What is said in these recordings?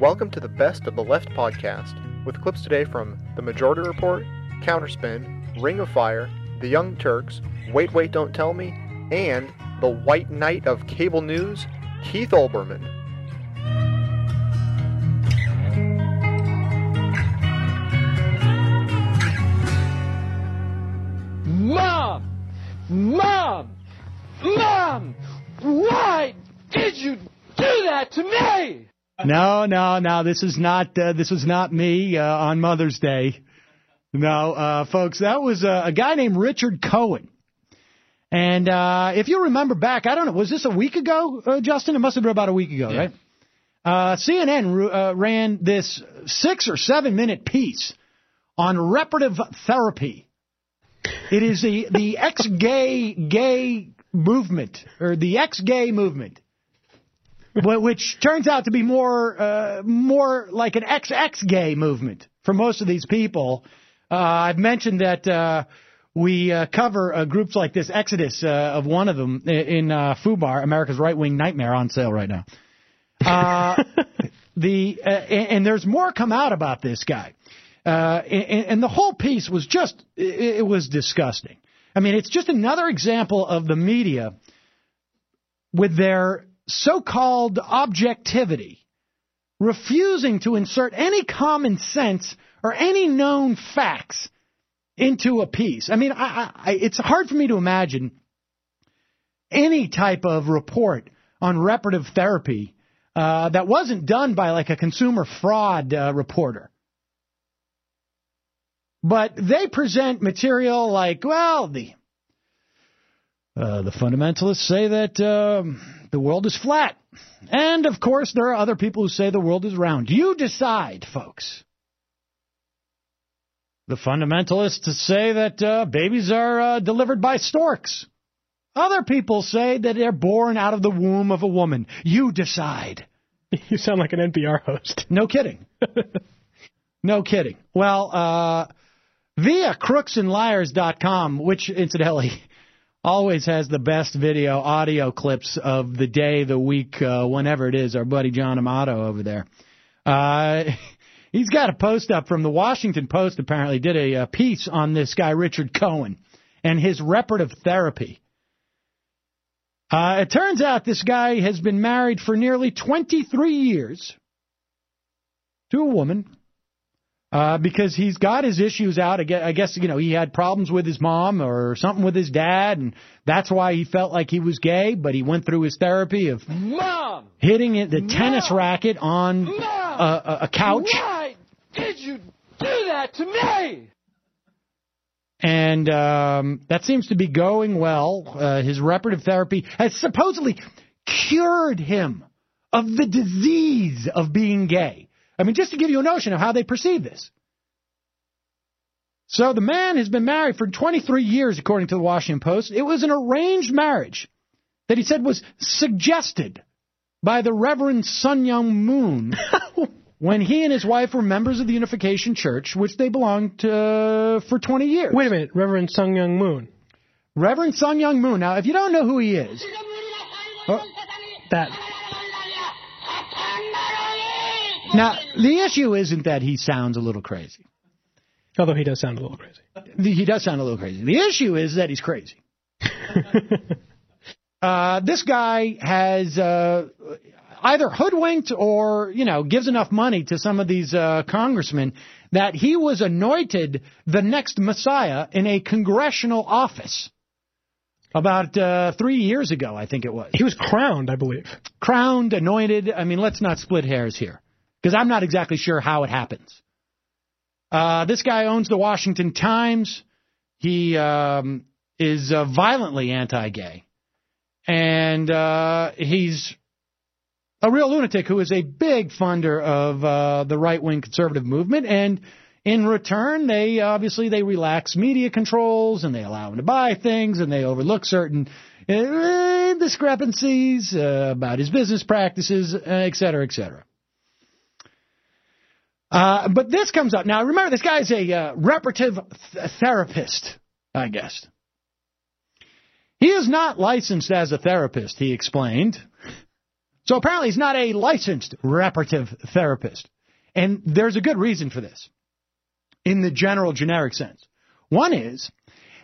Welcome to the Best of the Left podcast, with clips today from The Majority Report, Counterspin, Ring of Fire, The Young Turks, Wait Wait Don't Tell Me, and the White Knight of Cable News, Keith Olbermann. Mom! Mom! Mom! Why did you do that to me? No, no, no. This is not. Uh, this was not me uh, on Mother's Day. No, uh, folks, that was uh, a guy named Richard Cohen. And uh, if you remember back, I don't know, was this a week ago, uh, Justin? It must have been about a week ago, right? Uh, CNN uh, ran this six or seven minute piece on reparative therapy. It is the the ex gay gay movement or the ex gay movement, which turns out to be more uh, more like an ex gay movement for most of these people. Uh, I've mentioned that uh, we uh, cover uh, groups like this, Exodus uh, of one of them in uh, FUBAR, America's right wing nightmare, on sale right now. Uh, the uh, and, and there's more come out about this guy, uh, and, and the whole piece was just it, it was disgusting. I mean, it's just another example of the media with their so-called objectivity, refusing to insert any common sense or any known facts into a piece. I mean, I, I, it's hard for me to imagine any type of report on reparative therapy uh, that wasn't done by like a consumer fraud uh, reporter. But they present material like, well, the uh, the fundamentalists say that um, the world is flat, and of course there are other people who say the world is round. You decide, folks. The fundamentalists say that uh, babies are uh, delivered by storks. Other people say that they're born out of the womb of a woman. You decide. You sound like an NPR host. No kidding. no kidding. Well, uh, via crooksandliars.com, which incidentally always has the best video audio clips of the day, the week, uh, whenever it is, our buddy John Amato over there. Uh, he's got a post up from the Washington Post, apparently, did a, uh piece on this guy, Richard Cohen, and his reparative therapy. Uh, it turns out this guy has been married for nearly 23 years to a woman uh, because he's got his issues out. I guess, I guess, you know, he had problems with his mom or something with his dad, and that's why he felt like he was gay, but he went through his therapy of Mom! hitting it, the tennis racket on a, a, a couch. Why did you do that to me? and um, that seems to be going well. Uh, his reparative therapy has supposedly cured him of the disease of being gay. I mean, just to give you a notion of how they perceive this. So the man has been married for 23 years, according to the Washington Post. It was an arranged marriage that he said was suggested by the Reverend Sun Myung Moon when he and his wife were members of the Unification Church, which they belonged to uh, for 20 years. Wait a minute, Reverend Sung Young Moon. Reverend Sun Myung Moon. Now, if you don't know who he is, uh, That now the issue isn't that he sounds a little crazy. although he does sound a little crazy. He does sound a little crazy. The issue is that he's crazy. uh, this guy has uh, either hoodwinked or, you know, gives enough money to some of these uh, congressmen that he was anointed the next Messiah in a congressional office about uh, three years ago, I think it was. He was crowned, I believe. crowned, anointed. I mean, let's not split hairs here because I'm not exactly sure how it happens. Uh, this guy owns the Washington Times. He um, is uh, violently anti-gay, and uh, he's a real lunatic who is a big funder of uh, the right-wing conservative movement. And in return, they obviously they relax media controls and they allow him to buy things and they overlook certain uh, discrepancies uh, about his business practices, et cetera, et cetera. Uh, but this comes up now. Remember, this guy's a uh, reparative th- therapist, I guess. He is not licensed as a therapist, he explained. So apparently he's not a licensed reparative therapist. And there's a good reason for this in the general generic sense. One is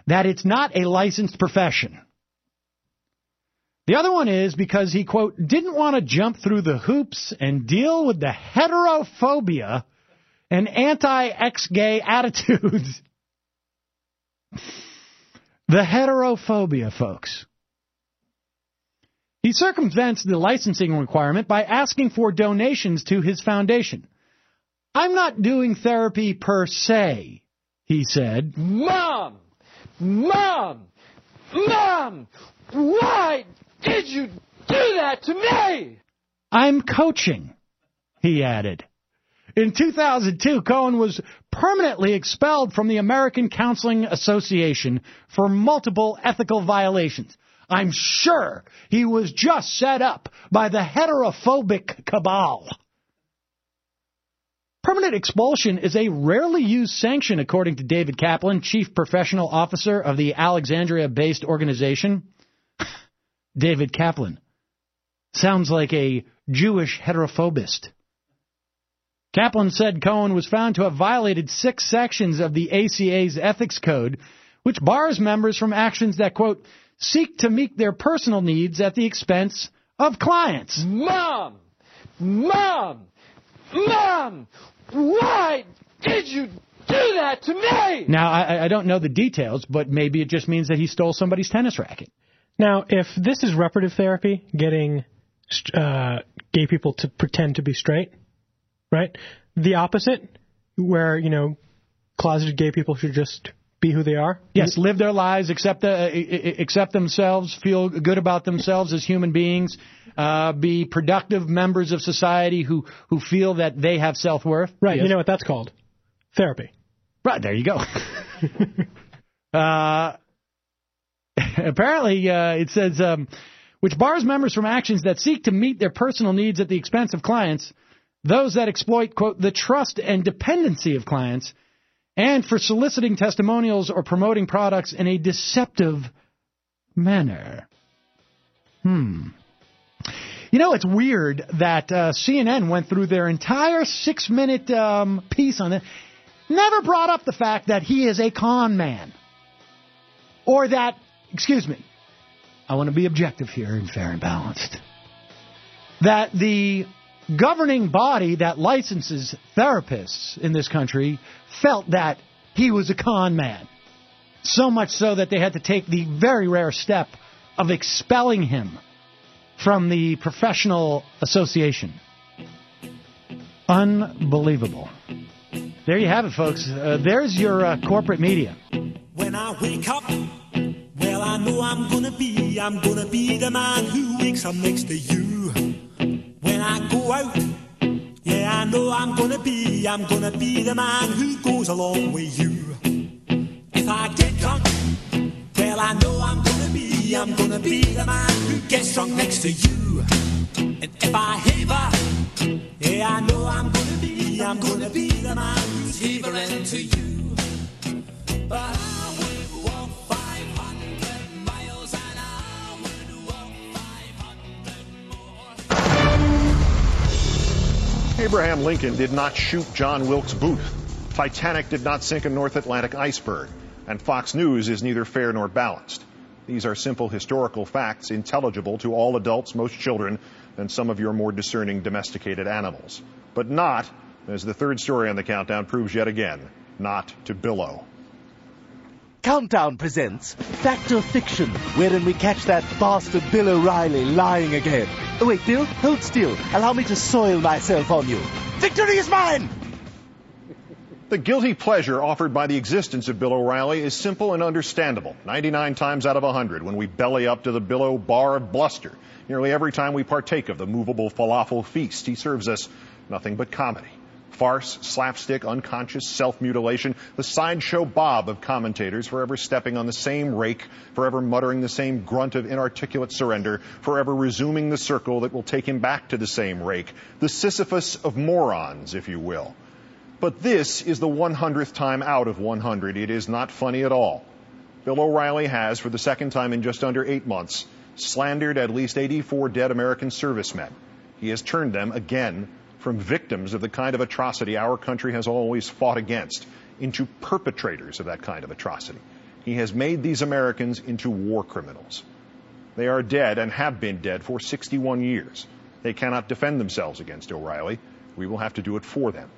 that it's not a licensed profession. The other one is because he, quote, didn't want to jump through the hoops and deal with the heterophobia and anti ex gay attitudes. the heterophobia, folks. He circumvents the licensing requirement by asking for donations to his foundation. I'm not doing therapy per se, he said. Mom! Mom! Mom! Why did you do that to me? I'm coaching, he added. In 2002, Cohen was permanently expelled from the American Counseling Association for multiple ethical violations. I'm sure he was just set up by the heterophobic cabal. Permanent expulsion is a rarely used sanction, according to David Kaplan, chief professional officer of the Alexandria based organization. David Kaplan. Sounds like a Jewish heterophobist. Kaplan said Cohen was found to have violated six sections of the ACA's ethics code, which bars members from actions that, quote, seek to meet their personal needs at the expense of clients. Mom! Mom! Mom! Why did you do that to me? Now, I, I don't know the details, but maybe it just means that he stole somebody's tennis racket. Now, if this is reparative therapy, getting uh, gay people to pretend to be straight, right? The opposite, where you know, closeted gay people should just be who they are. Yes, live their lives, accept the, uh, accept themselves, feel good about themselves as human beings, uh, be productive members of society who who feel that they have self worth. Right. Yes. You know what that's called? Therapy. Right there, you go. uh, apparently, uh, it says um, which bars members from actions that seek to meet their personal needs at the expense of clients, those that exploit quote the trust and dependency of clients and for soliciting testimonials or promoting products in a deceptive manner. Hmm. You know, it's weird that uh, CNN went through their entire six minute um, piece on it, never brought up the fact that he is a con man. Or that, excuse me, I want to be objective here and fair and balanced. That the governing body that licenses therapists in this country felt that he was a con man. So much so that they had to take the very rare step of expelling him from the professional association. Unbelievable. There you have it, folks. Uh, there's your uh, corporate media. When I wake up, well, I know I'm gonna be, I'm gonna be the man who wakes up next to you. I go out, yeah, I know I'm gonna be, I'm gonna be the man who goes along with you. If I get drunk, well, I know I'm gonna be, I'm gonna be the man who gets drunk next to you. And if I haver, yeah, I know I'm gonna be, I'm gonna be the man who's havering to you. But Abraham Lincoln did not shoot John Wilkes Booth. Titanic did not sink a North Atlantic iceberg. And Fox News is neither fair nor balanced. These are simple historical facts, intelligible to all adults, most children, and some of your more discerning domesticated animals. But not, as the third story on the countdown proves yet again, not to Bill-O. Countdown presents Fact or Fiction, wherein we catch that bastard Bill O'Reilly lying again. Oh, wait, Bill, hold still. Allow me to soil myself on you. Victory is mine! The guilty pleasure offered by the existence of Bill O'Reilly is simple and understandable. 99 times out of 100 when we belly up to the Bill-O bar of bluster. Nearly every time we partake of the movable falafel feast, he serves us nothing but comedy. Farce, slapstick, unconscious self-mutilation, the sideshow bob of commentators forever stepping on the same rake, forever muttering the same grunt of inarticulate surrender, forever resuming the circle that will take him back to the same rake. The Sisyphus of morons, if you will. But this is the 100th time out of 100. It is not funny at all. Bill O'Reilly has, for the second time in just under eight months, slandered at least 84 dead American servicemen. He has turned them again from victims of the kind of atrocity our country has always fought against into perpetrators of that kind of atrocity. He has made these Americans into war criminals. They are dead and have been dead for 61 years. They cannot defend themselves against O'Reilly. We will have to do it for them.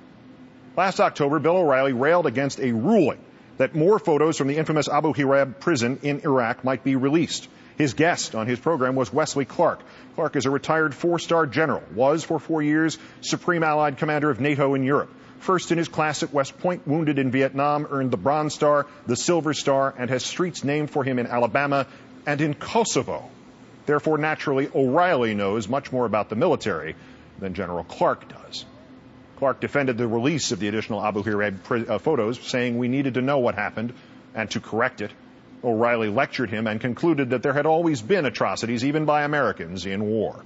Last October, Bill O'Reilly railed against a ruling that more photos from the infamous Abu Ghraib prison in Iraq might be released. His guest on his program was Wesley Clark. Clark is a retired four-star general, was for four years Supreme Allied Commander of NATO in Europe. First in his class at West Point, wounded in Vietnam, earned the Bronze Star, the Silver Star, and has streets named for him in Alabama and in Kosovo. Therefore, naturally, O'Reilly knows much more about the military than General Clark does. Clark defended the release of the additional Abu Ghraib uh, photos, saying we needed to know what happened and to correct it. O'Reilly lectured him and concluded that there had always been atrocities, even by Americans, in war.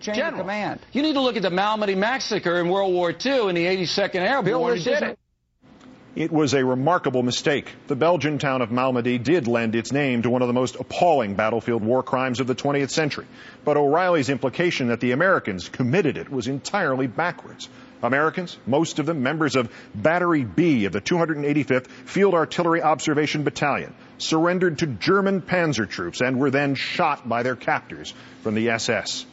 Chain General, of command. You need to look at the Malmedy massacre in World War II in the 82nd Airborne. Bill did it. It was a remarkable mistake. The Belgian town of Malmedy did lend its name to one of the most appalling battlefield war crimes of the 20th century. But O'Reilly's implication that the Americans committed it was entirely backwards. Americans, most of them members of Battery B of the 285th Field Artillery Observation Battalion, surrendered to German panzer troops and were then shot by their captors from the SS.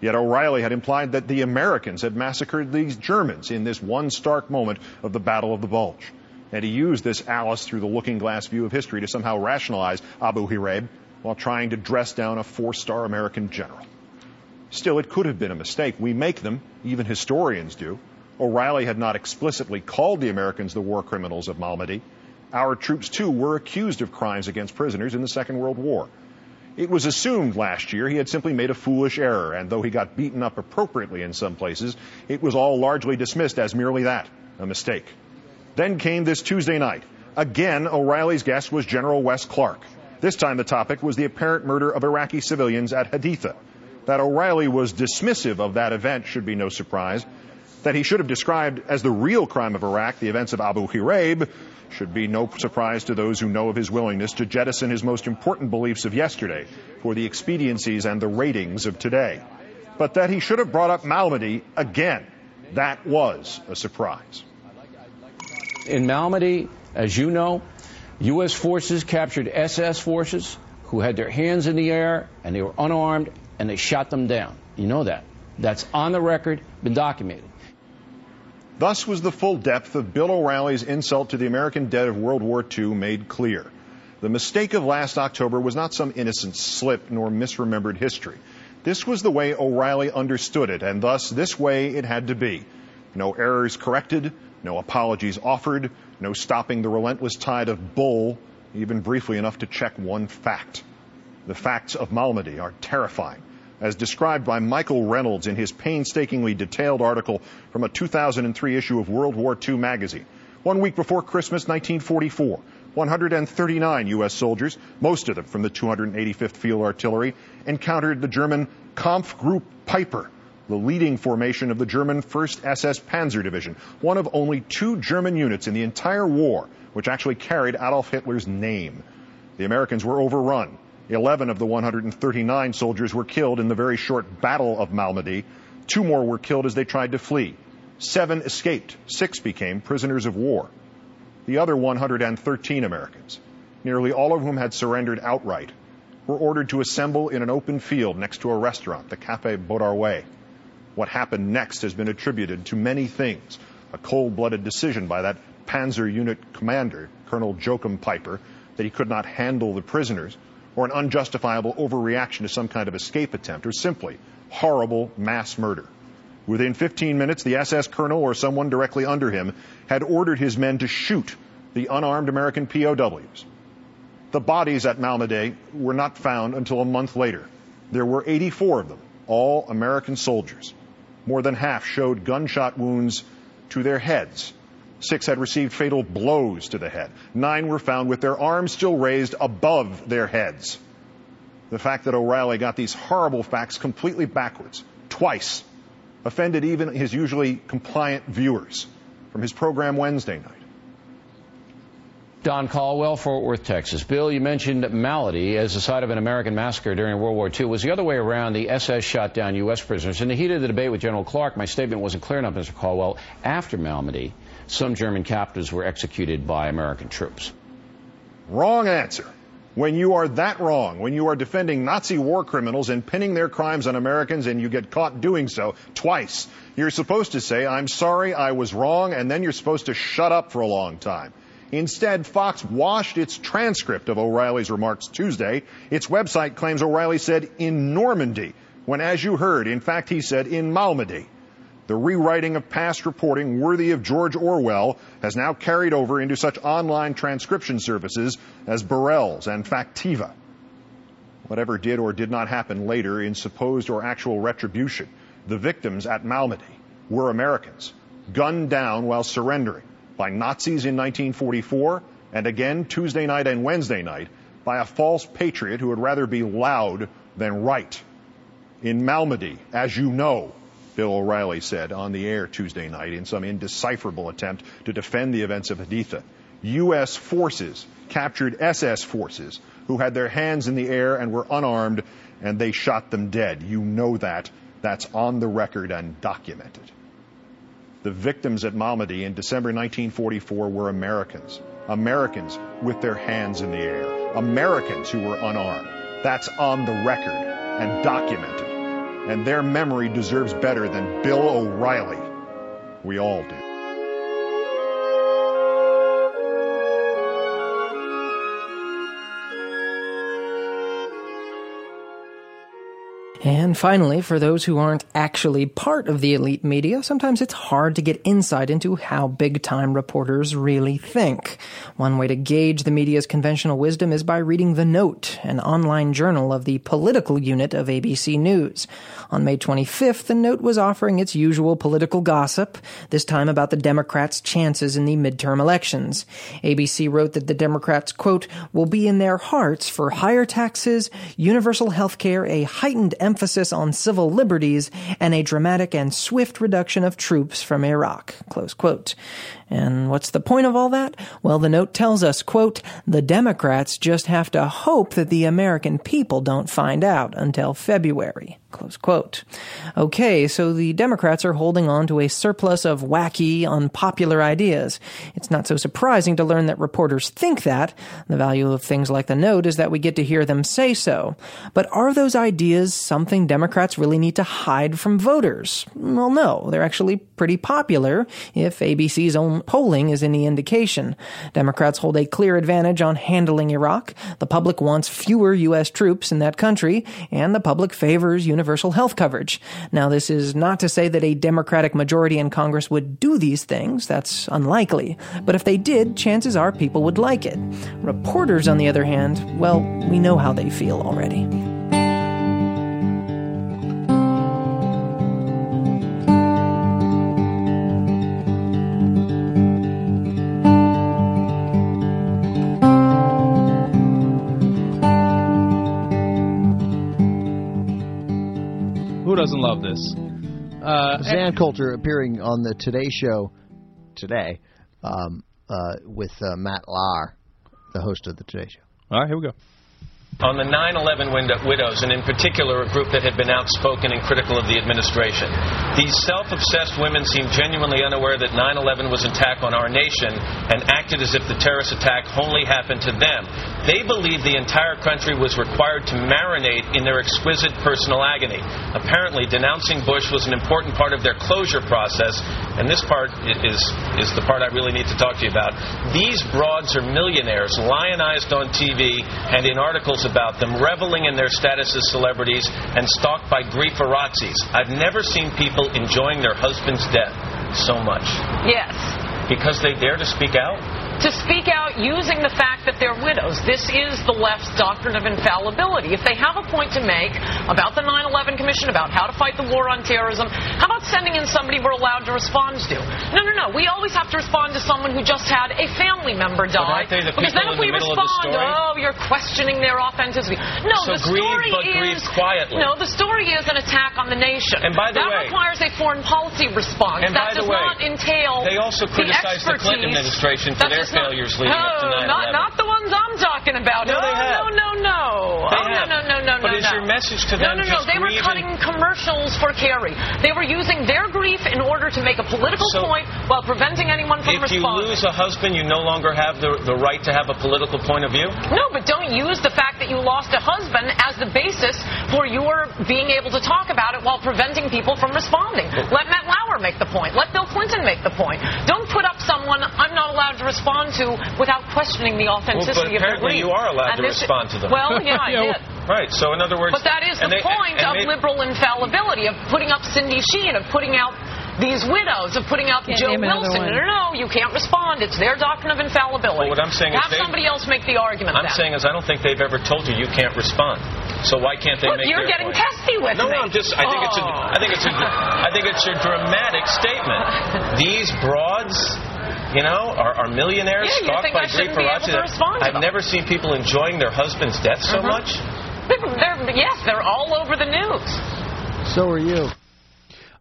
Yet O'Reilly had implied that the Americans had massacred these Germans in this one stark moment of the Battle of the Bulge. And he used this Alice through the looking glass view of history to somehow rationalize Abu Ghraib while trying to dress down a four-star American general. Still, it could have been a mistake. We make them, even historians do. O'Reilly had not explicitly called the Americans the war criminals of Malmedy. Our troops, too, were accused of crimes against prisoners in the Second World War. It was assumed last year he had simply made a foolish error, and though he got beaten up appropriately in some places, it was all largely dismissed as merely that, a mistake. Then came this Tuesday night. Again, O'Reilly's guest was General Wes Clark. This time the topic was the apparent murder of Iraqi civilians at Haditha. That O'Reilly was dismissive of that event should be no surprise. That he should have described as the real crime of Iraq the events of Abu Ghraib should be no surprise to those who know of his willingness to jettison his most important beliefs of yesterday for the expediencies and the ratings of today. But that he should have brought up Malmedy again, that was a surprise in Malmedy, as you know, U.S. forces captured SS forces who had their hands in the air and they were unarmed and they shot them down. You know that. That's on the record, been documented. Thus was the full depth of Bill O'Reilly's insult to the American dead of World War II made clear. The mistake of last October was not some innocent slip nor misremembered history. This was the way O'Reilly understood it, and thus this way it had to be. No errors corrected, no apologies offered, no stopping the relentless tide of bull, even briefly enough to check one fact. The facts of Malmedy are terrifying, as described by Michael Reynolds in his painstakingly detailed article from a 2003 issue of World War II magazine. One week before Christmas 1944, 139 U.S. soldiers, most of them from the 285th Field Artillery, encountered the German Kampfgruppe Peiper, the leading formation of the German 1st SS Panzer Division, one of only two German units in the entire war which actually carried Adolf Hitler's name. The Americans were overrun. 11 of the 139 soldiers were killed in the very short Battle of Malmedy. Two more were killed as they tried to flee. Seven escaped. Six became prisoners of war. The other 113 Americans, nearly all of whom had surrendered outright, were ordered to assemble in an open field next to a restaurant, the Cafe Bodarwé. What happened next has been attributed to many things. A cold-blooded decision by that Panzer unit commander, Colonel Joachim Peiper, that he could not handle the prisoners, or an unjustifiable overreaction to some kind of escape attempt, or simply horrible mass murder. Within 15 minutes, the SS colonel or someone directly under him had ordered his men to shoot the unarmed American POWs. The bodies at Malmedy were not found until a month later. There were 84 of them, all American soldiers. More than half showed gunshot wounds to their heads. Six had received fatal blows to the head. Nine were found with their arms still raised above their heads. The fact that O'Reilly got these horrible facts completely backwards, twice, offended even his usually compliant viewers from his program Wednesday night. Don Caldwell, Fort Worth, Texas. Bill, you mentioned Malmedy as the site of an American massacre during World War II. It was the other way around. The SS shot down U.S. prisoners. In the heat of the debate with General Clark, my statement wasn't clear enough, Mr. Caldwell. After Malmedy, some German captives were executed by American troops. Wrong answer. When you are that wrong, when you are defending Nazi war criminals and pinning their crimes on Americans and you get caught doing so twice, you're supposed to say, I'm sorry, I was wrong, and then you're supposed to shut up for a long time. Instead, Fox washed its transcript of O'Reilly's remarks Tuesday. Its website claims O'Reilly said in Normandy, when as you heard, in fact, he said in Malmedy. The rewriting of past reporting worthy of George Orwell has now carried over into such online transcription services as Burrelle's and Factiva. Whatever did or did not happen later in supposed or actual retribution, the victims at Malmedy were Americans, gunned down while surrendering by Nazis in 1944 and again Tuesday night and Wednesday night by a false patriot who would rather be loud than right. In Malmedy, as you know, Bill O'Reilly said on the air Tuesday night in some indecipherable attempt to defend the events of Haditha, U.S. forces captured SS forces who had their hands in the air and were unarmed, and they shot them dead. You know that. That's on the record and documented. The victims at Malmedy in December 1944 were Americans. Americans with their hands in the air. Americans who were unarmed. That's on the record and documented. And their memory deserves better than Bill O'Reilly. We all do. And finally, for those who aren't actually part of the elite media, sometimes it's hard to get insight into how big time reporters really think. One way to gauge the media's conventional wisdom is by reading The Note, an online journal of the political unit of ABC News. On May 25th, The Note was offering its usual political gossip, this time about the Democrats' chances in the midterm elections. ABC wrote that the Democrats, quote, will be in their hearts for higher taxes, universal health care, a heightened on civil liberties, and a dramatic and swift reduction of troops from Iraq. And what's the point of all that? Well, the note tells us, quote, the Democrats just have to hope that the American people don't find out until February. Close quote. Okay, so the Democrats are holding on to a surplus of wacky, unpopular ideas. It's not so surprising to learn that reporters think that. The value of things like the note is that we get to hear them say so. But are those ideas something Democrats really need to hide from voters? Well, no. They're actually pretty popular if ABC's polling is any indication. Democrats hold a clear advantage on handling Iraq. The public wants fewer U.S. troops in that country, and the public favors universal health coverage. Now, this is not to say that a Democratic majority in Congress would do these things. That's unlikely. But if they did, chances are people would like it. Reporters, on the other hand, well, we know how they feel already. Doesn't love this? Uh, Ann Coulter appearing on the Today Show today um, uh, with uh, Matt Lauer, the host of the Today Show. All right, here we go. on the 9-11 wind- widows, and in particular a group that had been outspoken and critical of the administration. These self-obsessed women seemed genuinely unaware that 9-11 was an attack on our nation and acted as if the terrorist attack only happened to them. They believed the entire country was required to marinate in their exquisite personal agony. Apparently, denouncing Bush was an important part of their closure process, and this part is, is the part I really need to talk to you about. These broads are millionaires, lionized on TV and in articles about them, reveling in their status as celebrities and stalked by grieferazzis. I've never seen people enjoying their husband's death so much. Yes. Because they dare to speak out? To speak out using the fact that they're widows. This is the left's doctrine of infallibility. If they have a point to make about the 9 11 Commission, about how to fight the war on terrorism, how about sending in somebody we're allowed to respond to? No, no, no. We always have to respond to someone who just had a family member die. the because then if we the the respond, oh, you're questioning their authenticity. No, So the story but is. grieve quietly. No, the story is an attack on the nation. And by the way, that way- requires a foreign policy response. And that the does way, not entail they also the criticized the Clinton expertise. administration for their failures leading up to Oh, 9/11. not, not the ones I'm talking about. No, they. Oh, no, no, no. They oh, have. no, no, no, no, But no. is no. your message to No, them no, no. just They were cutting commercials for Kerry. They were using their grief in order to make a political So- point while preventing anyone from If you lose a husband, you no longer have the, the right to have a political point of view? No, but don't use the fact that you lost a husband as the basis for your being able to talk about it while preventing people from responding. Let Matt Lauer make the point. Let Bill Clinton make the point. Don't put up someone I'm not allowed to respond to without questioning the Well, but authenticity of their apparently grief. you are allowed And to this- respond to them. Well, yeah, I did. Right. So in other words, But that is the and they- point and of they- liberal infallibility, of putting up Cindy Sheehan, of putting out these widows, of putting out Can't Joe Wilson. No, no, no, you can't respond. It's their doctrine of infallibility. Well, what I'm saying is Have they- somebody else make the argument I'm then. saying is I don't think they've ever told you you can't respond. So why can't they Look, make you're their getting point? testy with no, me. No, I'm just. I think it's a. Oh. Think it's a. I think it's a dramatic statement. These broads. You know, are, are millionaires Yeah, stalked by I shouldn't Greek be able to paparazzi. respond to I've them. never seen people enjoying their husband's death so Mhm. much. They're, yes, they're all over the news. So are you.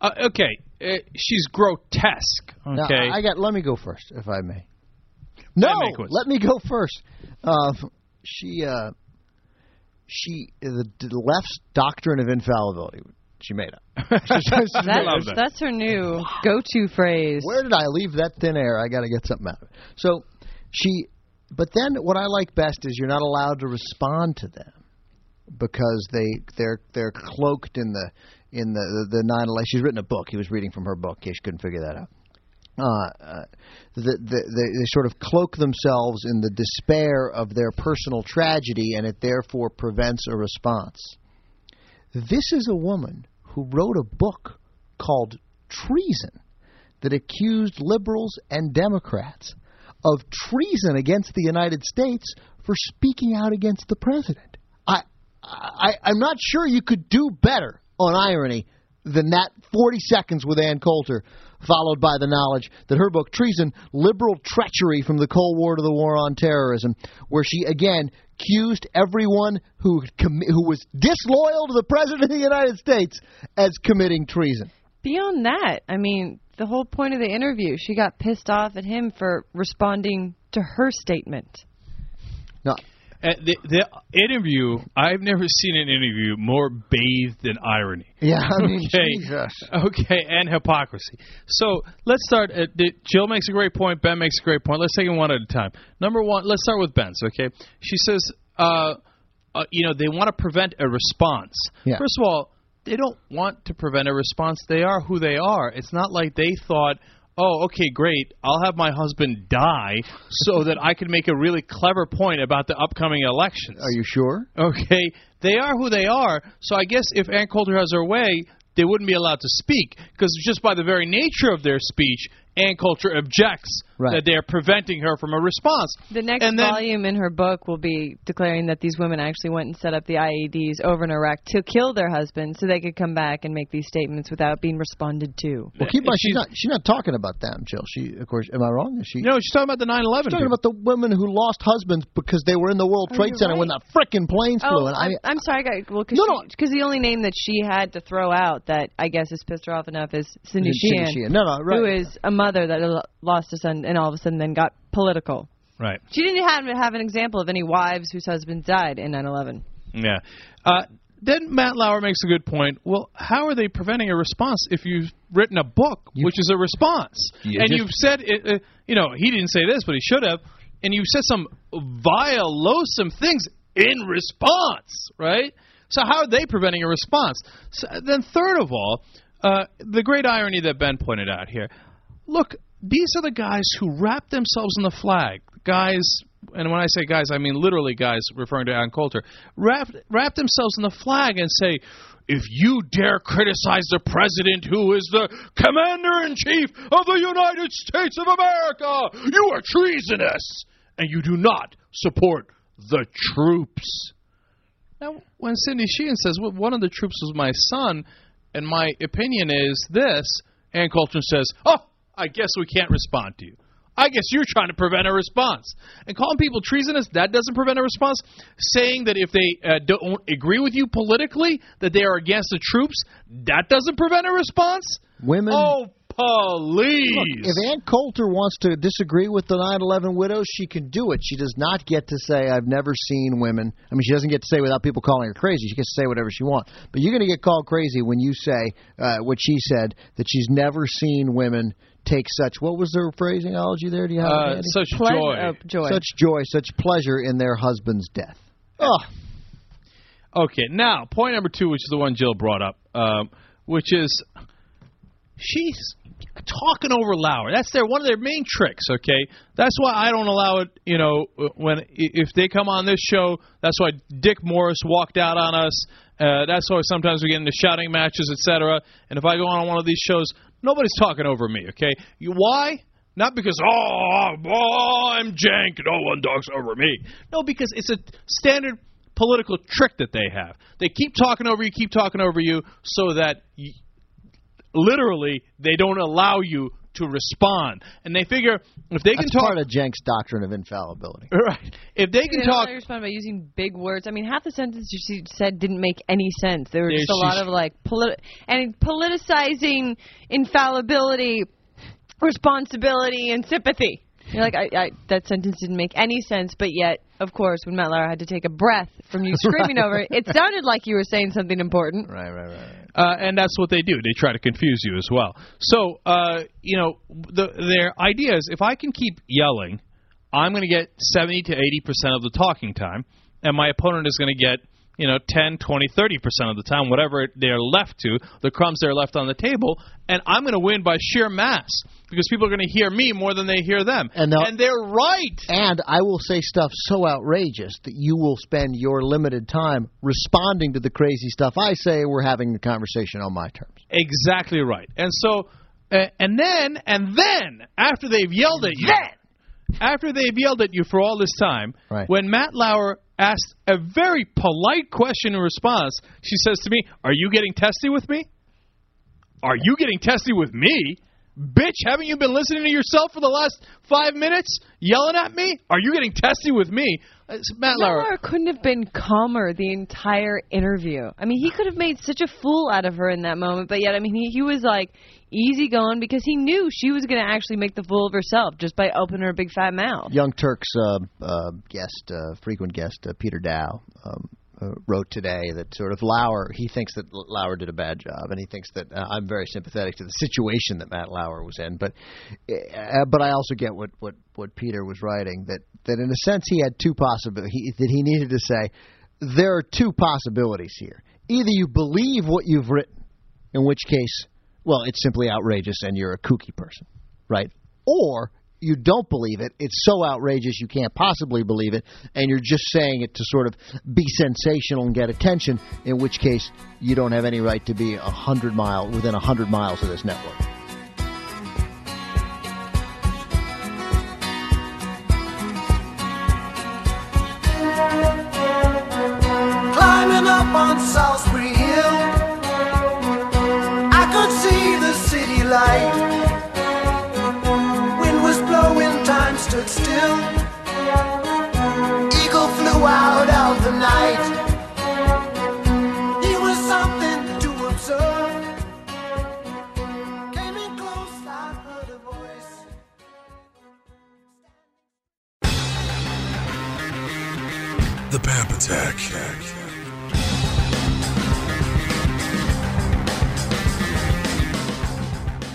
Uh, okay, uh, she's grotesque. Now, Okay, I got. Let me go first, if I may. No, May let me go first. Uh, she, uh, she, the, the left's doctrine of infallibility. She made up. That's, that's her new go-to phrase. Where did I leave that thin air? I got to get something out of it. So she, but then what I like best is you're not allowed to respond to them because they they're they're cloaked in the in the the, the nine eleven. She's written a book. He was reading from her book. In case you couldn't figure that out. Uh, uh, the, the, the, they sort of cloak themselves in the despair of their personal tragedy, and it therefore prevents a response. This is a woman who wrote a book called Treason that accused liberals and Democrats of treason against the United States for speaking out against the president. I, I, I'm not sure you could do better on irony than that 40 seconds with Ann Coulter, followed by the knowledge that her book, Treason Liberal Treachery from the Cold War to the War on Terrorism, where she again accused everyone who, commi- who was disloyal to the President of the United States as committing treason. Beyond that, I mean, the whole point of the interview, she got pissed off at him for responding to her statement. No. Uh, the, the interview, I've never seen an interview more bathed in irony. Yeah, I mean, okay. Jesus. Okay, and hypocrisy. So let's start. At, the, Jill makes a great point. Ben makes a great point. Let's take them one at a time. Number one, let's start with Ben's. Okay, she says, uh, uh, you know, they want to prevent a response. Yeah. First of all, they don't want to prevent a response. They are who they are. It's not like they thought. Oh, okay, great. I'll have my husband die so that I can make a really clever point about the upcoming elections. Are you sure? Okay, they are who they are. So I guess if Ann Coulter has her way, they wouldn't be allowed to speak because just by the very nature of their speech, Ann Coulter objects Right. that they're preventing her from a response. The next And then- volume in her book will be declaring that these women actually went and set up the IEDs over in Iraq to kill their husbands so they could come back and make these statements without being responded to. Well, keep in mind, she's not she's not talking about them, Jill. She, of course, am I wrong? Is she? No, she's talking about the 9/11. She's talking about the women who lost husbands because they were in the World Oh, Trade you're Center when right. the frickin' planes Oh, flew. And I, I'm, I'm sorry, I got well because No, no. because the only name that she had to throw out that I guess has pissed her off enough is Cindy Cindy Sheehan, Sheehan. No, no, right. who is a mother that lost a son and all of a sudden then got political. Right. She didn't have have an example of any wives whose husbands died in 9/11. Yeah. Uh, then Matt Lauer makes a good point. Well, how are they preventing a response if you've written a book, which is a response, You and just- you've said, it, uh, you know, he didn't say this, but he should have, and you've said some vile, loathsome things in response, right? So how are they preventing a response? So, then, third of all, uh, the great irony that Ben pointed out here. Look, these are the guys who wrap themselves in the flag. Guys, and when I say guys, I mean literally guys, referring to Ann Coulter, wrap, wrap themselves in the flag and say, if you dare criticize the president who is the commander in chief of the United States of America, you are treasonous and you do not support the troops. Now, when Cindy Sheehan says, well, one of the troops was my son, and my opinion is this, Ann Coulter says, oh, I guess we can't respond to you. I guess you're trying to prevent a response. And calling people treasonous, that doesn't prevent a response. Saying that if they uh, don't agree with you politically, that they are against the troops, that doesn't prevent a response. Women. Oh, police. Look, if Ann Coulter wants to disagree with the 9/11 widows, she can do it. She does not get to say I've never seen women. I mean, she doesn't get to say without people calling her crazy. She gets to say whatever she wants. But you're going to get called crazy when you say uh, what she said that she's never seen women take such. What was their phraseology there? Do you have Uh, Andy? such Pleasure- joy. oh, joy. Such joy, such pleasure in their husband's death. Oh, Okay, now point number two, which is the one Jill brought up, um, which is she's talking over Lauer. That's their one of their main tricks. Okay, that's why I don't allow it. You know, when if they come on this show, that's why Dick Morris walked out on us. Uh, that's why sometimes we get into shouting matches, etc. And if I go on one of these shows, nobody's talking over me. Okay, you, why? Not because oh, oh I'm Cenk, no one talks over me. No, because it's a standard political trick that they have. They keep talking over you, keep talking over you, so that y literally they don't allow you to respond. And they figure if they can that's talk, part of Cenk's doctrine of infallibility. right? If they can They talk, really respond by using big words. I mean, half the sentences she said didn't make any sense. There was Yeah, just a lot of like polit- and politicizing infallibility, responsibility, and sympathy. You're like, I, I, that sentence didn't make any sense, but yet, of course, when Matt Lauer had to take a breath from you screaming over it, it sounded like you were saying something important. Right, right, right. uh, and that's what they do. They try to confuse you as well. So, uh, you know, the, their idea is if I can keep yelling, I'm going to get 70 to 80 percent of the talking time, and my opponent is going to get you know 10, 20, 30 percent of the time, whatever they're left to, the crumbs they're left on the table, and I'm going to win by sheer mass because people are going to hear me more than they hear them, And, and they're right. And I will say stuff so outrageous that you will spend your limited time responding to the crazy stuff I say. We're having the conversation on my terms. Exactly right. And so, uh, and then, and then, after they've yelled at you, after they've yelled at you for all this time, Right. when Matt Lauer asked a very polite question in response, she says to me, "Are you getting testy with me? Are you getting testy with me?" Bitch, haven't you been listening to yourself for the last five minutes, yelling at me? Are you getting testy with me? Uh, Matt Matt Lauer. Lauer couldn't have been calmer the entire interview. I mean, he could have made such a fool out of her in that moment, but yet, I mean, he, he was like easy going because he knew she was going to actually make the fool of herself just by opening her big fat mouth. Young Turks uh, uh, guest, uh, frequent guest, uh, Peter Daou, um, uh, wrote today that sort of Lauer, he thinks that Lauer did a bad job, and he thinks that uh, I'm very sympathetic to the situation that Matt Lauer was in. But uh, but I also get what, what, what Peter was writing that, that in a sense he had two possibilities that he needed to say. There are two possibilities here. Either you believe what you've written, in which case, well, it's simply outrageous and you're a kooky person, right? Or you don't believe it. It's so outrageous you can't possibly believe it, and you're just saying it to sort of be sensational and get attention. In which case, you don't have any right to be a hundred mile within a hundred miles of this network. Climbing up on Solsbury Hill, I could see the city light.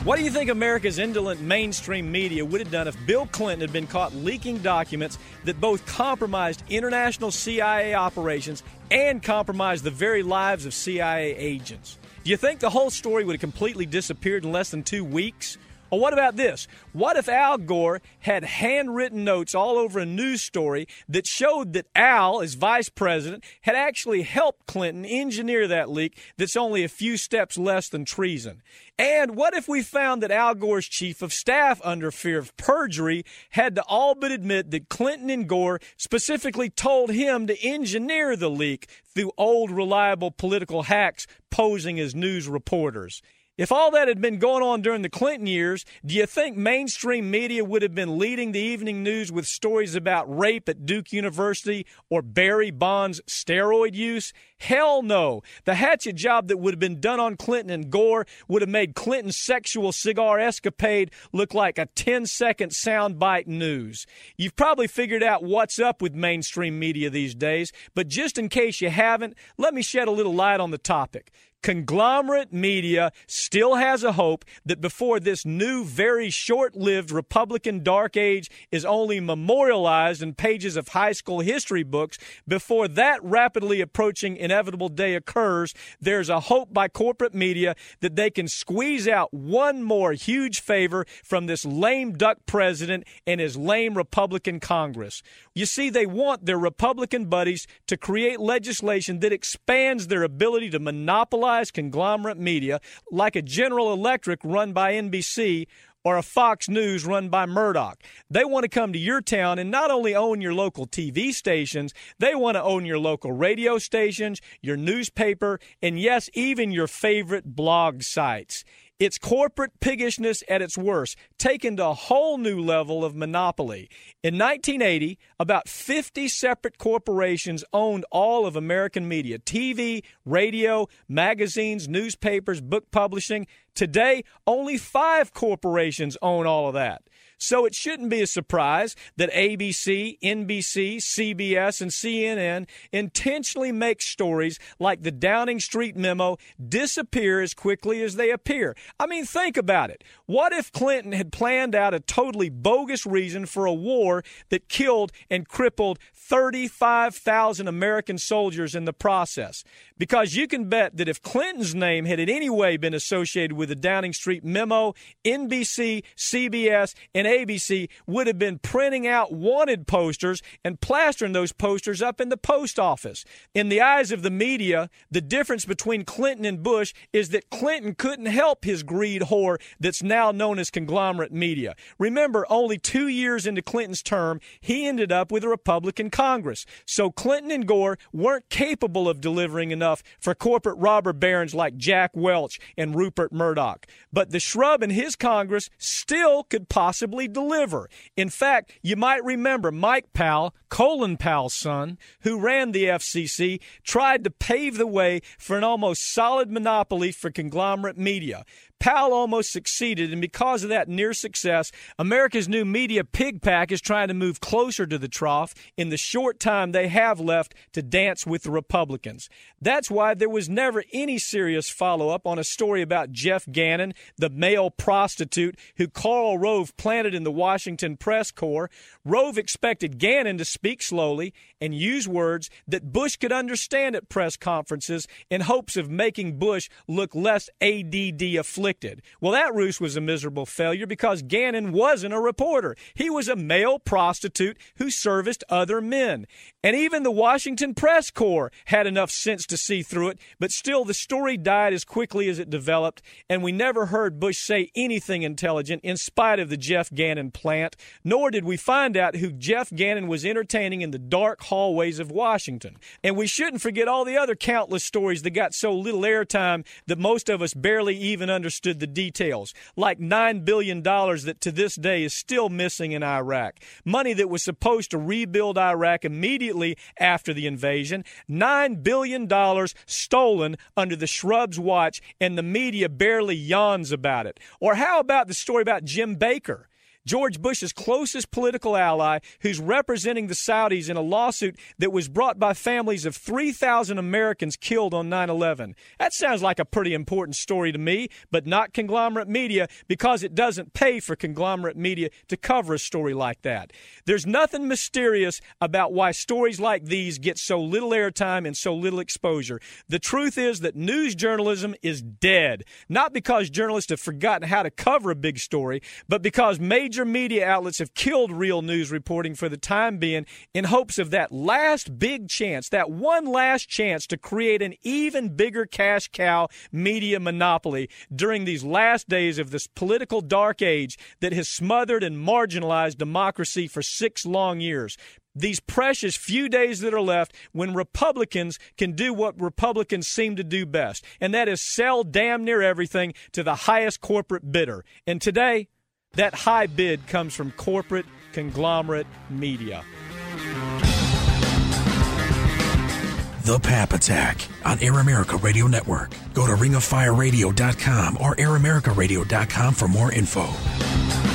What do you think America's indolent mainstream media would have done if Bill Clinton had been caught leaking documents that both compromised international CIA operations and compromised the very lives of CIA agents? Do you think the whole story would have completely disappeared in less than two weeks? Or what about this? What if Al Gore had handwritten notes all over a news story that showed that Al, as vice president, had actually helped Clinton engineer that leak that's only a few steps less than treason? And what if we found that Al Gore's chief of staff, under fear of perjury, had to all but admit that Clinton and Gore specifically told him to engineer the leak through old, reliable political hacks posing as news reporters? If all that had been going on during the Clinton years, do you think mainstream media would have been leading the evening news with stories about rape at Duke University or Barry Bonds' steroid use? Hell no. The hatchet job that would have been done on Clinton and Gore would have made Clinton's sexual cigar escapade look like a 10 second soundbite news. You've probably figured out what's up with mainstream media these days, but just in case you haven't, let me shed a little light on the topic conglomerate media still has a hope that before this new, very short lived Republican dark age is only memorialized in pages of high school history books, before that rapidly approaching inevitable day occurs, there's a hope by corporate media that they can squeeze out one more huge favor from this lame duck president and his lame Republican Congress. You see, they want their Republican buddies to create legislation that expands their ability to monopolize conglomerate media like a General Electric run by NBC or a Fox News run by Murdoch. They want to come to your town and not only own your local TV stations, they want to own your local radio stations, your newspaper, and yes, even your favorite blog sites. It's corporate piggishness at its worst, taken to a whole new level of monopoly. In 1980, about 50 separate corporations owned all of American media TV, radio, magazines, newspapers, book publishing. Today, only five corporations own all of that. So it shouldn't be a surprise that ABC, NBC, CBS, and CNN intentionally make stories like the Downing Street memo disappear as quickly as they appear. I mean, think about it. What if Clinton had planned out a totally bogus reason for a war that killed and crippled 35,000 American soldiers in the process? Because you can bet that if Clinton's name had in any way been associated with the Downing Street memo, NBC, CBS, and ABC would have been printing out wanted posters and plastering those posters up in the post office. In the eyes of the media, the difference between Clinton and Bush is that Clinton couldn't help his greed whore that's now known as conglomerate media. Remember, only two years into Clinton's term, he ended up with a Republican Congress. So Clinton and Gore weren't capable of delivering enough for corporate robber barons like Jack Welch and Rupert Murdoch. But the shrub and his Congress still could possibly deliver. In fact, you might remember Mike Powell, Colin Powell's son, who ran the FCC, tried to pave the way for an almost solid monopoly for conglomerate media. Powell almost succeeded, and because of that near success, America's new media pig pack is trying to move closer to the trough in the short time they have left to dance with the Republicans. That's why there was never any serious follow up on a story about Jeff Gannon, the male prostitute who Karl Rove planted in the Washington press corps. Rove expected Gannon to speak slowly and use words that Bush could understand at press conferences in hopes of making Bush look less ADD afflicted. Well, that ruse was a miserable failure because Gannon wasn't a reporter. He was a male prostitute who serviced other men. And even the Washington press corps had enough sense to see through it, but still the story died as quickly as it developed, and we never heard Bush say anything intelligent in spite of the Jeff Gannon plant, nor did we find out who Jeff Gannon was entertaining in the dark hallways of Washington. And we shouldn't forget all the other countless stories that got so little airtime that most of us barely even understood the details, like $9 billion that to this day is still missing in Iraq. Money that was supposed to rebuild Iraq immediately after the invasion. $9 billion stolen under the shrub's watch, and the media barely yawns about it. Or how about the story about Jim Baker? George Bush's closest political ally, who's representing the Saudis in a lawsuit that was brought by families of 3,000 Americans killed on 9 11. That sounds like a pretty important story to me, but not conglomerate media because it doesn't pay for conglomerate media to cover a story like that. There's nothing mysterious about why stories like these get so little airtime and so little exposure. The truth is that news journalism is dead, not because journalists have forgotten how to cover a big story, but because major major media outlets have killed real news reporting for the time being in hopes of that last big chance, that one last chance to create an even bigger cash cow media monopoly during these last days of this political dark age that has smothered and marginalized democracy for six long years. these precious few days that are left when Republicans can do what Republicans seem to do best, and that is sell damn near everything to the highest corporate bidder. And today, that high bid comes from corporate conglomerate media. The Pap Attack on Air America Radio Network. Go to ringoffireradio.com or airamericaradio.com for more info.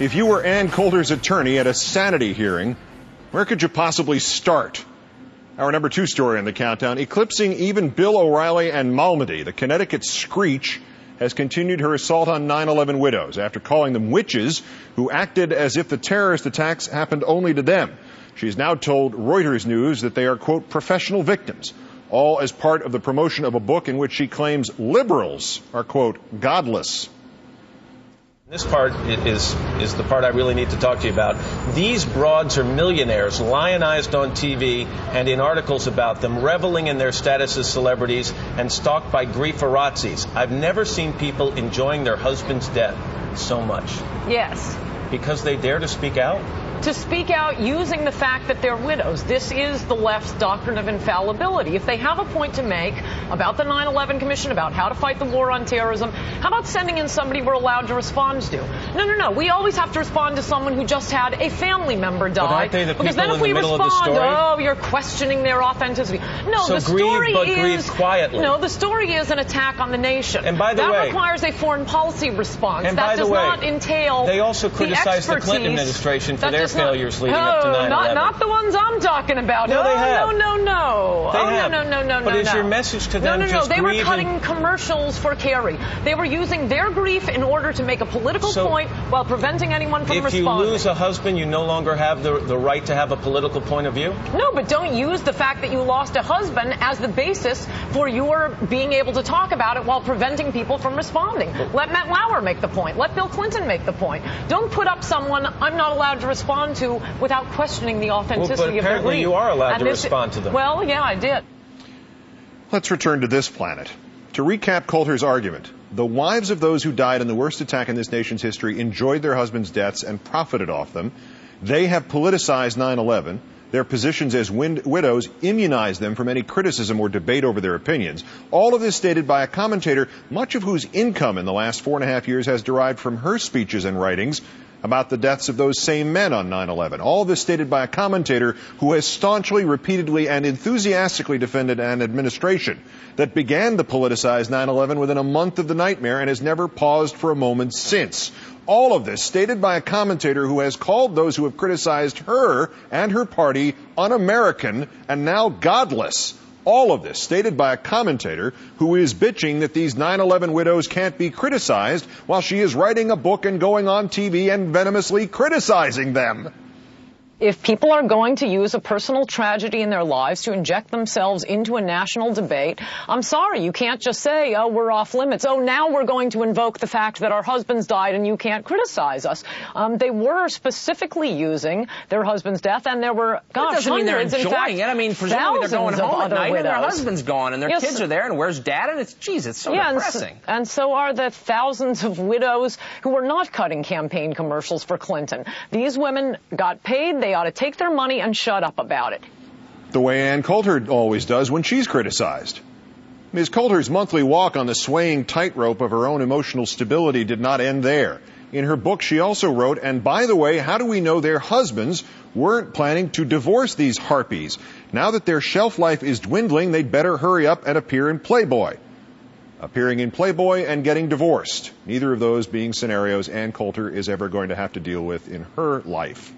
If you were Ann Coulter's attorney at a sanity hearing, where could you possibly start? Our number two story on the countdown, eclipsing even Bill O'Reilly and Malmedy, the Connecticut Screech has continued her assault on 9-11 widows after calling them witches who acted as if the terrorist attacks happened only to them. She's now told Reuters News that they are, quote, professional victims, all as part of the promotion of a book in which she claims liberals are, quote, godless. This part is is the part I really need to talk to you about. These broads are millionaires, lionized on TV and in articles about them, reveling in their status as celebrities and stalked by grieferazzis. I've never seen people enjoying their husband's death so much Yes. because they dare to speak out. To speak out using the fact that they're widows. This is the left's doctrine of infallibility. If they have a point to make about the 9-11 Commission, about how to fight the war on terrorism, how about sending in somebody we're allowed to respond to? No, no, no. We always have to respond to someone who just had a family member die. the because then if in we the the respond, oh, you're questioning their authenticity. No, So the story is grieve quietly. No, the story is an attack on the nation. And by the that way- requires a foreign policy response. And that the does way, not entail They also criticized the, Clinton administration for That not- failures leading oh, up to 9/11. Not, not the ones I'm talking about. No, oh, they have. No, no, no. They oh, have. no, no, no, no, But no. is no. your message to them No, no, no. They were cutting commercials for Kerry. They were using their grief in order to make a political So- point while preventing anyone from responding. If you lose a husband, you no longer have the, the right to have a political point of view? No, but don't use the fact that you lost a husband as the basis for your being able to talk about it while preventing people from responding. Let Matt Lauer make the point. Let Bill Clinton make the point. Don't put up someone I'm not allowed to respond to without questioning the authenticity of their apparently you are allowed And to this- respond to them. Well, yeah, I did. Let's return to this planet. To recap Coulter's argument, the wives of those who died in the worst attack in this nation's history enjoyed their husbands' deaths and profited off them. They have politicized 9 11. Their positions as win- widows immunize them from any criticism or debate over their opinions. All of this stated by a commentator, much of whose income in the last four and a half years has derived from her speeches and writings about the deaths of those same men on 9-11. All this stated by a commentator who has staunchly, repeatedly, and enthusiastically defended an administration that began to politicize 9-11 within a month of the nightmare and has never paused for a moment since. All of this stated by a commentator who has called those who have criticized her and her party un-American and now godless. All of this stated by a commentator who is bitching that these 9-11 widows can't be criticized while she is writing a book and going on TV and venomously criticizing them. If people are going to use a personal tragedy in their lives to inject themselves into a national debate, I'm sorry, you can't just say, oh, we're off limits. Oh, now we're going to invoke the fact that our husbands died and you can't criticize us. Um, they were specifically using their husband's death, and there were, gosh, that doesn't mean they're enjoying fact, it. I mean, presumably they're going home at night and their husband's gone and their Yes. kids are there and where's dad? And it's, geez, it's so yeah, and so, and so are the thousands of widows who were not cutting campaign commercials for Clinton. These women got paid. They ought to take their money and shut up about it. The way Ann Coulter always does when she's criticized. Ms. Coulter's monthly walk on the swaying tightrope of her own emotional stability did not end there. In her book, she also wrote, and by the way, how do we know their husbands weren't planning to divorce these harpies? Now that their shelf life is dwindling, they'd better hurry up and appear in Playboy. appearing in Playboy, and getting divorced. Neither of those being scenarios Ann Coulter is ever going to have to deal with in her life.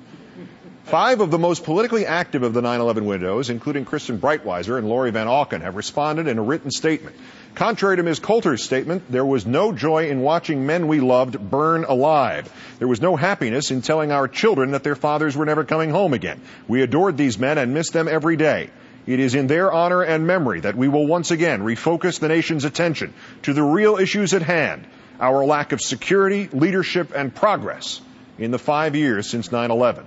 Five of the most politically active of the 9-11 widows, including Kristen Breitweiser and Lori Van Auken, have responded in a written statement. Contrary to Ms. Coulter's statement, there was no joy in watching men we loved burn alive. There was no happiness in telling our children that their fathers were never coming home again. We adored these men and missed them every day. It is in their honor and memory that we will once again refocus the nation's attention to the real issues at hand, our lack of security, leadership, and progress in the five years since 9-11.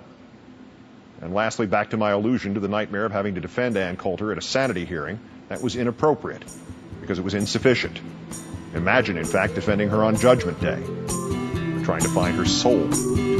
And lastly, back to my allusion to the nightmare of having to defend Ann Coulter at a sanity hearing. That was inappropriate because it was insufficient. Imagine, in fact, defending her on Judgment Day, trying to find her soul.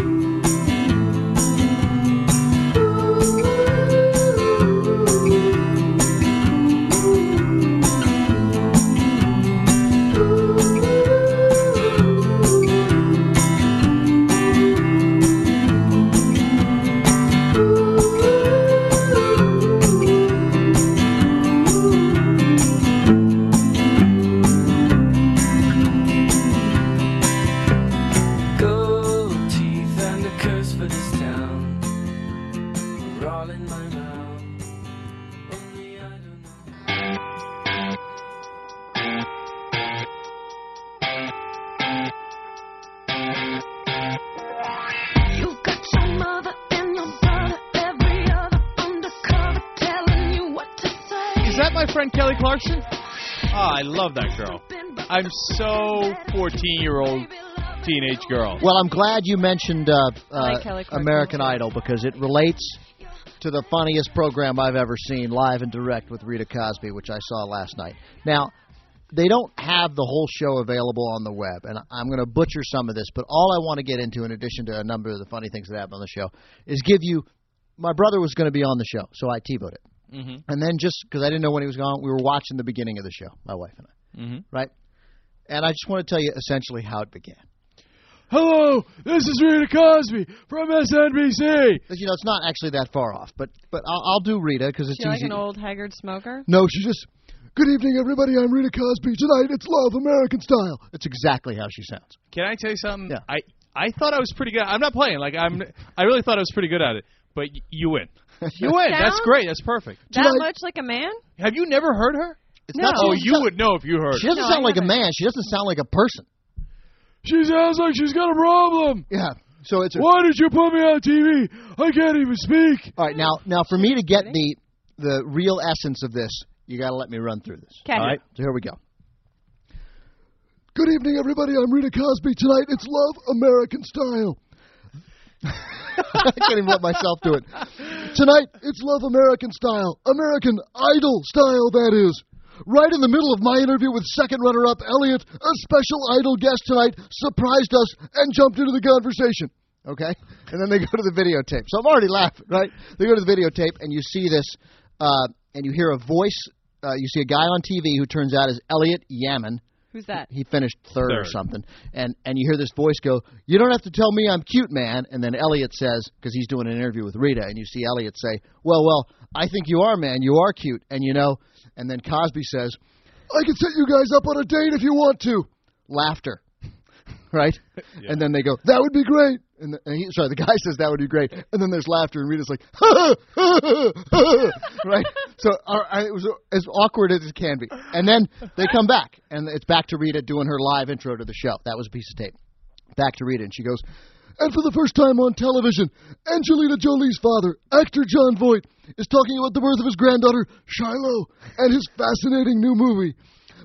So 14 year old teenage girl. Well, I'm glad you mentioned uh, uh, Kelly American Idol because it relates to the funniest program I've ever seen live and direct with Rita Cosby, which I saw last night. Now, they don't have the whole show available on the web, and I'm going to butcher some of this, but all I want to get into, in addition to a number of the funny things that happen on the show, is give you. My brother was going to be on the show, so I TiVoed it. Mm-hmm. And then just because I didn't know when he was gone, we were watching the beginning of the show, my wife and I, Mm-hmm. right? And I just want to tell you essentially how it began. Hello, this is Rita Cosby from SNBC. You know, it's not actually that far off, but but I'll, I'll do Rita because it's She like easy. an old haggard smoker? No, she just. Good evening, everybody. I'm Rita Cosby. Tonight it's Love American Style. It's exactly how she sounds. Can I tell you something? Yeah. I I thought I was pretty good. I'm not playing. Like I'm. I really thought I was pretty good at it. But y- you win. You win. That's Sounds great. That's perfect. That much like a man? Have you never heard her? It's No. not- Oh, you doesn't- would know if you heard. She doesn't her. sound like a man. She doesn't sound like a person. She sounds like she's got a problem. Yeah. So it's. A, Why did you put me on TV? I can't even speak. All right, now now for me to get the the real essence of this, you got to let me run through this. 'Kay. All right. So here we go. Good evening, everybody. I'm Rita Cosby. Tonight it's Love American Style. I can't even let myself do it. Tonight it's Love American Style, American Idol style, that is. Right in the middle of my interview with second runner up Elliot, a special Idol guest tonight surprised us and jumped into the conversation. Okay? And then they go to the videotape. So I'm already laughing, right? They go to the videotape and you see this, uh, and you hear a voice. Uh, you see a guy on TV who turns out is Elliot Yamin. Who's that? He finished third, or something, and and you hear this voice go, "You don't have to tell me I'm cute, man." And then Elliot says, because he's doing an interview with Rita, and you see Elliot say, "Well, well, I think you are, man. You are cute." And you know, and then Cosby says, "I can set you guys up on a date if you want to." Laughter, right? And then they go, "That would be great." And, the, and he, sorry, the guy says that would be great, and then there's laughter, and Rita's like, right? So uh, I- it was as awkward as it can be. And then they come back, and it's back to Rita doing her live intro to the show. That was a piece of tape. Back to Rita, and she goes, and for the first time on television, Angelina Jolie's father, actor Jon Voight, is talking about the birth of his granddaughter, Shiloh, and his fascinating new movie.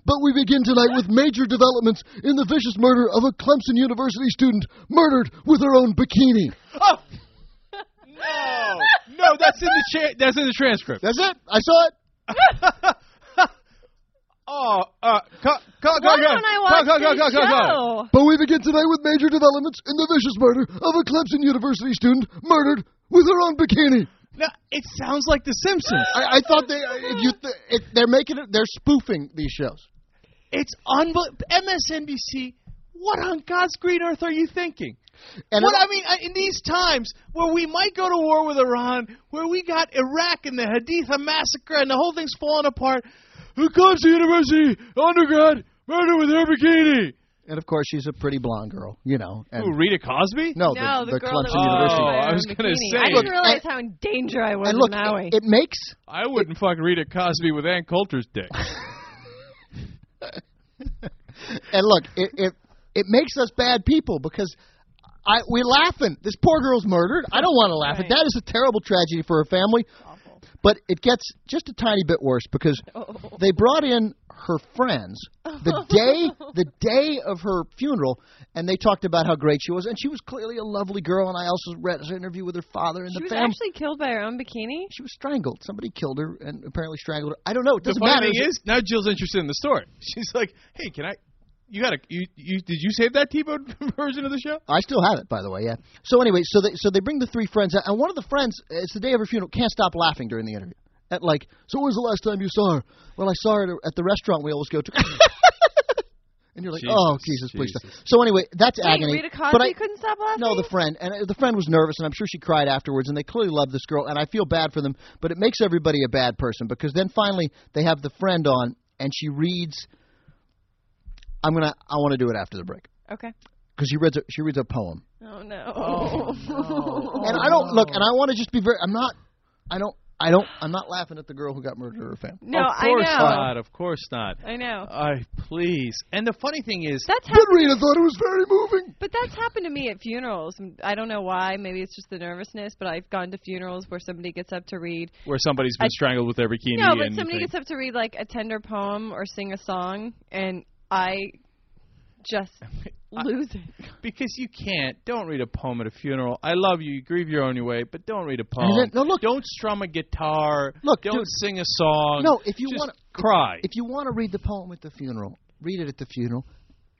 But we begin tonight with major developments in the vicious murder of a Clemson University student murdered with her own bikini. Oh. No, no, that's in the cha- that's in the transcript. That's it. I saw it. oh, uh, go, go, go, Why go, don't I go, watch go, go, this go, go, go. show? But we begin tonight with major developments in the vicious murder of a Clemson University student murdered with her own bikini. No, it sounds like The Simpsons. I, I thought they if you th- it, they're making it they're spoofing these shows. It's unbelievable. MSNBC. What on God's green earth are you thinking? And what I mean, uh, in these times where we might go to war with Iran, where we got Iraq and the Haditha massacre and the whole thing's falling apart, The Clemson University undergrad Murder with her bikini. And of course, she's a pretty blonde girl, you know. And Who, Rita Cosby? No, No, the, the girl Clemson was University. Oh, I was gonna say. I didn't Look, realize how in danger I was and look, in Maui. it, it makes I wouldn't fuck Rita Cosby with Ann Coulter's dick. and look, it, it it makes us bad people because I we're laughing. This poor girl's murdered. I don't want to laugh at that. Is a terrible tragedy for her family. But it gets just a tiny bit worse because oh. they brought in her friends the day the day of her funeral, and they talked about how great she was, and she was clearly a lovely girl. And I also read an interview with her father and she the was family. actually killed by her own bikini. She was strangled. Somebody killed her and apparently strangled her. I don't know. It the doesn't funny matter. thing is, now Jill's interested in the story. She's like, "Hey, can I? You got to you, you Did you save that T-Bone version of the show? I still have it, by the way. Yeah. So anyway, so they so they bring the three friends out, and one of the friends, it's the day of her funeral, can't stop laughing during the interview. At like, so when was the last time you saw her? Well, I saw her at, at the restaurant we always go to. and you're like, oh Jesus, please stop. So anyway, that's Wait, agony. Rita Cosby but I, couldn't stop laughing. no, the friend, and uh, the friend was nervous, and I'm sure she cried afterwards. And they clearly love this girl, and I feel bad for them. But it makes everybody a bad person because then finally they have the friend on, and she reads. I'm gonna. I want to do it after the break Okay. because she reads. A, she reads a poem. Oh no. Oh, and I don't look, and I want to just be very. I'm not. I don't. I don't. I'm not laughing at the girl who got murdered or her family. No, of I course know. not. Of course not. I know. I please. And the funny thing is, That's But Rita thought it was very moving. But that's happened to me at funerals. I don't know why. Maybe it's just the nervousness. But I've gone to funerals where somebody gets up to read. where somebody's been I- strangled with their bikini. No, but somebody think, gets up to read like a tender poem or sing a song, and I just lose it. because you can't. Don't read a poem at a funeral. I love you. You grieve your own way, but don't read a poem. then- no, look. don't strum a guitar. Look, don't dude. sing a song. No, if you want to cry. if you want to read the poem at the funeral, read it at the funeral.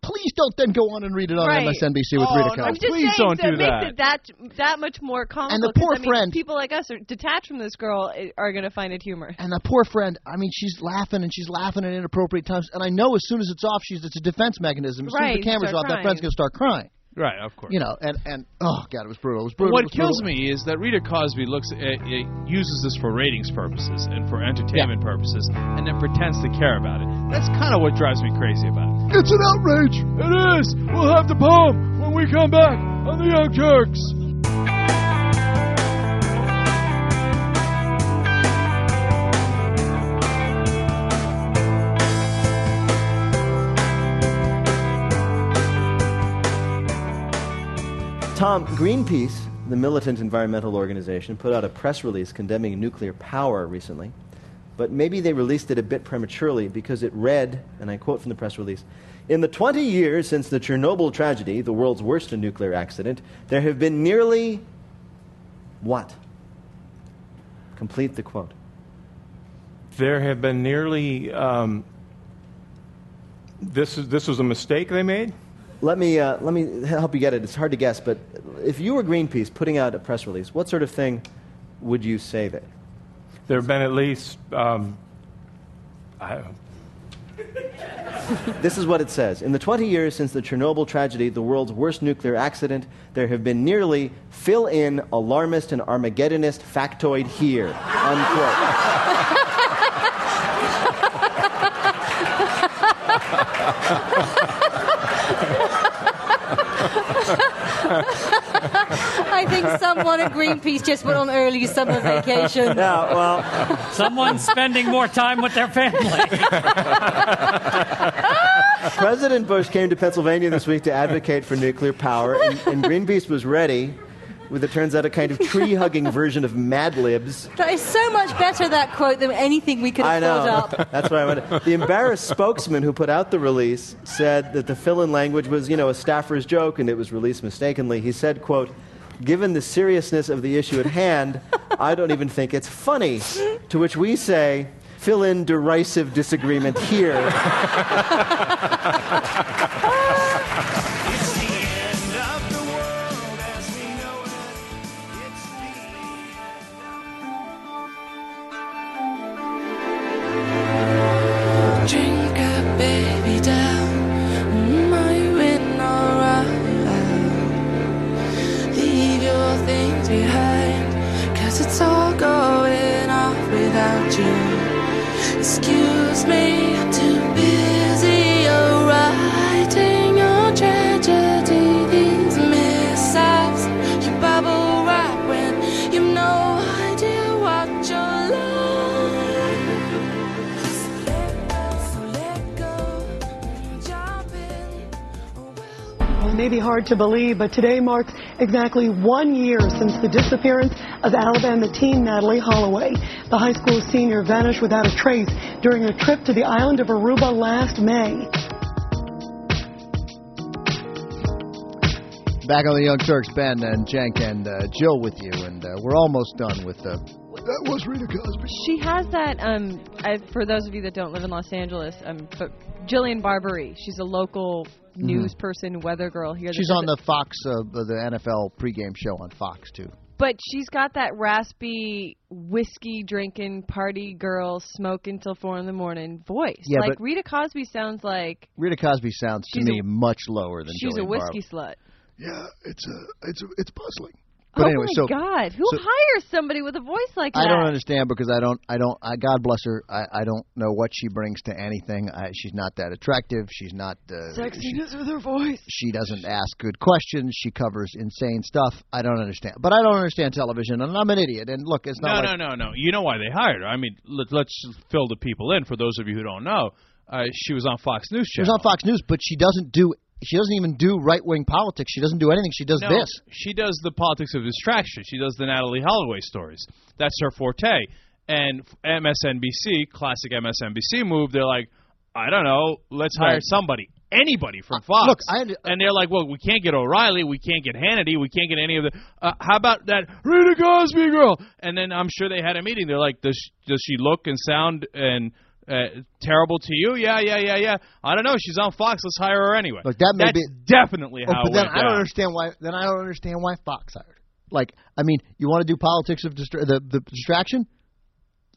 Please don't then go on and read it on Right. MSNBC with Oh, Rita no, Cosby. I'm Please don't that do that. it that that much more comical. And the poor I mean, friend- people like us are detached from this girl eh, are going to find it humor. And the poor friend, I mean, she's laughing and she's laughing at inappropriate times. And I know as soon as it's off, she's it's a defense mechanism. As soon Right, as the camera's off, that friend's going to start crying. Right, of course. You know, and and oh god, it was brutal. It was brutal. what was kills brutal. me is that Rita Cosby looks at, it uses this for ratings purposes and for entertainment purposes, and then pretends to care about it. That's kind of what drives me crazy about it. It's an outrage. It is. We'll have the poem when we come back on the Young Turks. Tom, Greenpeace, the militant environmental organization, put out a press release condemning nuclear power recently. But maybe they released it a bit prematurely because it read, and I quote from the press release In the 20 years since the Chernobyl tragedy, the world's worst nuclear accident, there have been nearly. What? Complete the quote. There have been nearly. Um, this is this was a mistake they made. Let me, uh, let me help you get it. It's hard to guess, but if you were Greenpeace putting out a press release, what sort of thing would you say there? There have been at least. Um, I, This is what it says. In the 20 years since the Chernobyl tragedy, the world's worst nuclear accident, there have been nearly fill in alarmist and Armageddonist factoid here. Unquote. I think someone at Greenpeace just went on early summer vacation. Yeah, well, Someone's spending more time with their family. President Bush came to Pennsylvania this week to advocate for nuclear power, and, and Greenpeace was ready with, it turns out, a kind of tree hugging version of Mad Libs. That is so much better, that quote, than anything we could I know. thought up. That's what I wanted. The embarrassed spokesman who put out the release said that the fill-in language was, you know, a staffer's joke and it was released mistakenly. He said, quote, Given the seriousness of the issue at hand, I don't even think it's funny. To which we say, fill in derisive disagreement here. to believe, but today marks exactly one year since the disappearance of Alabama teen Natalee Holloway. The high school senior vanished without a trace during a trip to the island of Aruba last May. Back on the Young Turks, Ben and Cenk and uh, Jill with you, and uh, we're almost done with the. That was Rita Cosby. She has that. Um, I, for those of you that don't live in Los Angeles, um, but Jillian Barberie. She's a local news person, weather girl here. Mm-hmm. She's on the Fox, uh, the NFL pregame show on Fox too. But she's got that raspy, whiskey drinking, party girl, smoking till four in the morning voice. Yeah, like Rita Cosby sounds like Rita Cosby sounds to She's a- me much lower than she's a whiskey Barber. slut. Yeah, it's a, it's a, it's puzzling. But oh anyway, my so God, who so- hires somebody with a voice like that? I don't understand because I don't, I don't, I, God bless her. I, I don't know what she brings to anything. I, she's not that attractive. She's not. Uh, she, Sexiness with her voice. she doesn't ask good questions. She covers insane stuff. I don't understand. But I don't understand television, and I'm an idiot. And look, it's No, like no, no, no. You know why they hired her. I mean, let, let's fill the people in. For those of you who don't know, uh, she was on Fox News she was on Fox News, but she doesn't do. She doesn't even do right wing politics. She doesn't do anything. She does no, this. She does the politics of distraction. She does the Natalee Holloway stories. That's her forte. And MSNBC, classic MSNBC move, they're like, I don't know, let's hire Right. somebody, anybody from Fox. look, I under- and they're like, well, we can't get O'Reilly, we can't get Hannity, we can't get any of the. Uh, how about that Rita Cosby girl? And then I'm sure they had a meeting. They're like, does does she look and sound and uh, terrible to you? Yeah, yeah, yeah, yeah. I don't know. She's on Fox. Let's hire her anyway. Look, that may That's be definitely Oh, how but it then I don't down. understand why. Then I don't understand why Fox hired. Like, I mean, you want to do politics of distra- the the distraction?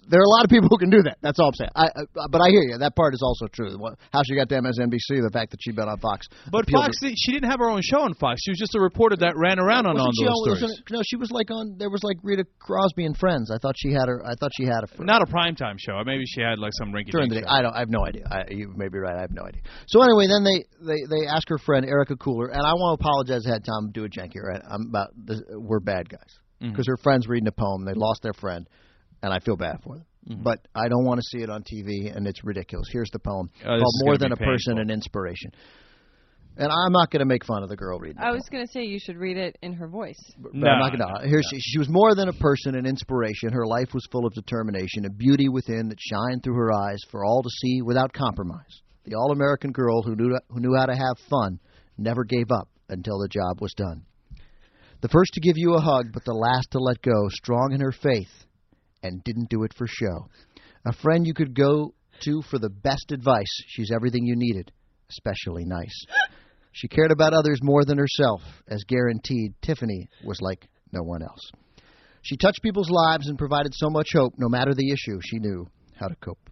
There are a lot of people who can do that. That's all I'm saying. I, but I hear you. That part is also true. How she got to MSNBC, the fact that she'd been on Fox. But Fox, to- she didn't have her own show on Fox. She was just a reporter that ran around on, on those on- stories. no, she was like on. There was like Rita Crosby and Friends. I thought she had her. I thought she had her. Not a primetime show. Maybe she had like some rinky during the day. show. I don't. I have no idea. I, you may be right. I have no idea. So anyway, then they they they ask her friend Erica Cooler, and I want to apologize ahead time. Do a janky. Right? I'm about. This, we're bad guys mm-hmm. because her friend's reading a poem. They lost their friend, and I feel bad for them. Mhm. But I don't want to see it on TV, and it's ridiculous. Here's the poem Oh, called "More Than be a Person, an Inspiration." And I'm not going to make fun of the girl reading. I was going to say you should read it in her voice. But I'm not gonna. Here she, she was more than a person, an inspiration. Her life was full of determination, a beauty within that shined through her eyes for all to see without compromise. The all-American girl who knew who knew how to have fun, never gave up until the job was done. The first to give you a hug, but the last to let go, strong in her faith, and didn't do it for show. A friend you could go to for the best advice. She's everything you needed, especially nice. She cared about others more than herself, as guaranteed Tiffany was like no one else. She touched people's lives and provided so much hope, no matter the issue, she knew how to cope.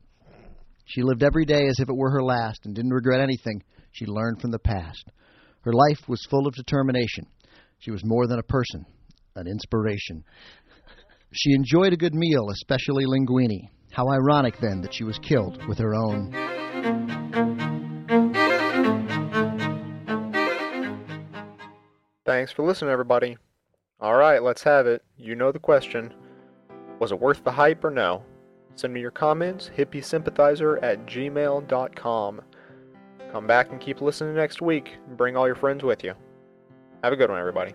She lived every day as if it were her last and didn't regret anything she learned from the past. Her life was full of determination. She was more than a person, an inspiration. She enjoyed a good meal, especially linguine. How ironic, then, that she was killed with her own Thanks for listening, everybody. Alright, let's have it. You know the question. Was it worth the hype or no? Send me your comments, hippiesympathizer at gmail.com. Come back and keep listening next week, and bring all your friends with you. Have a good one, everybody.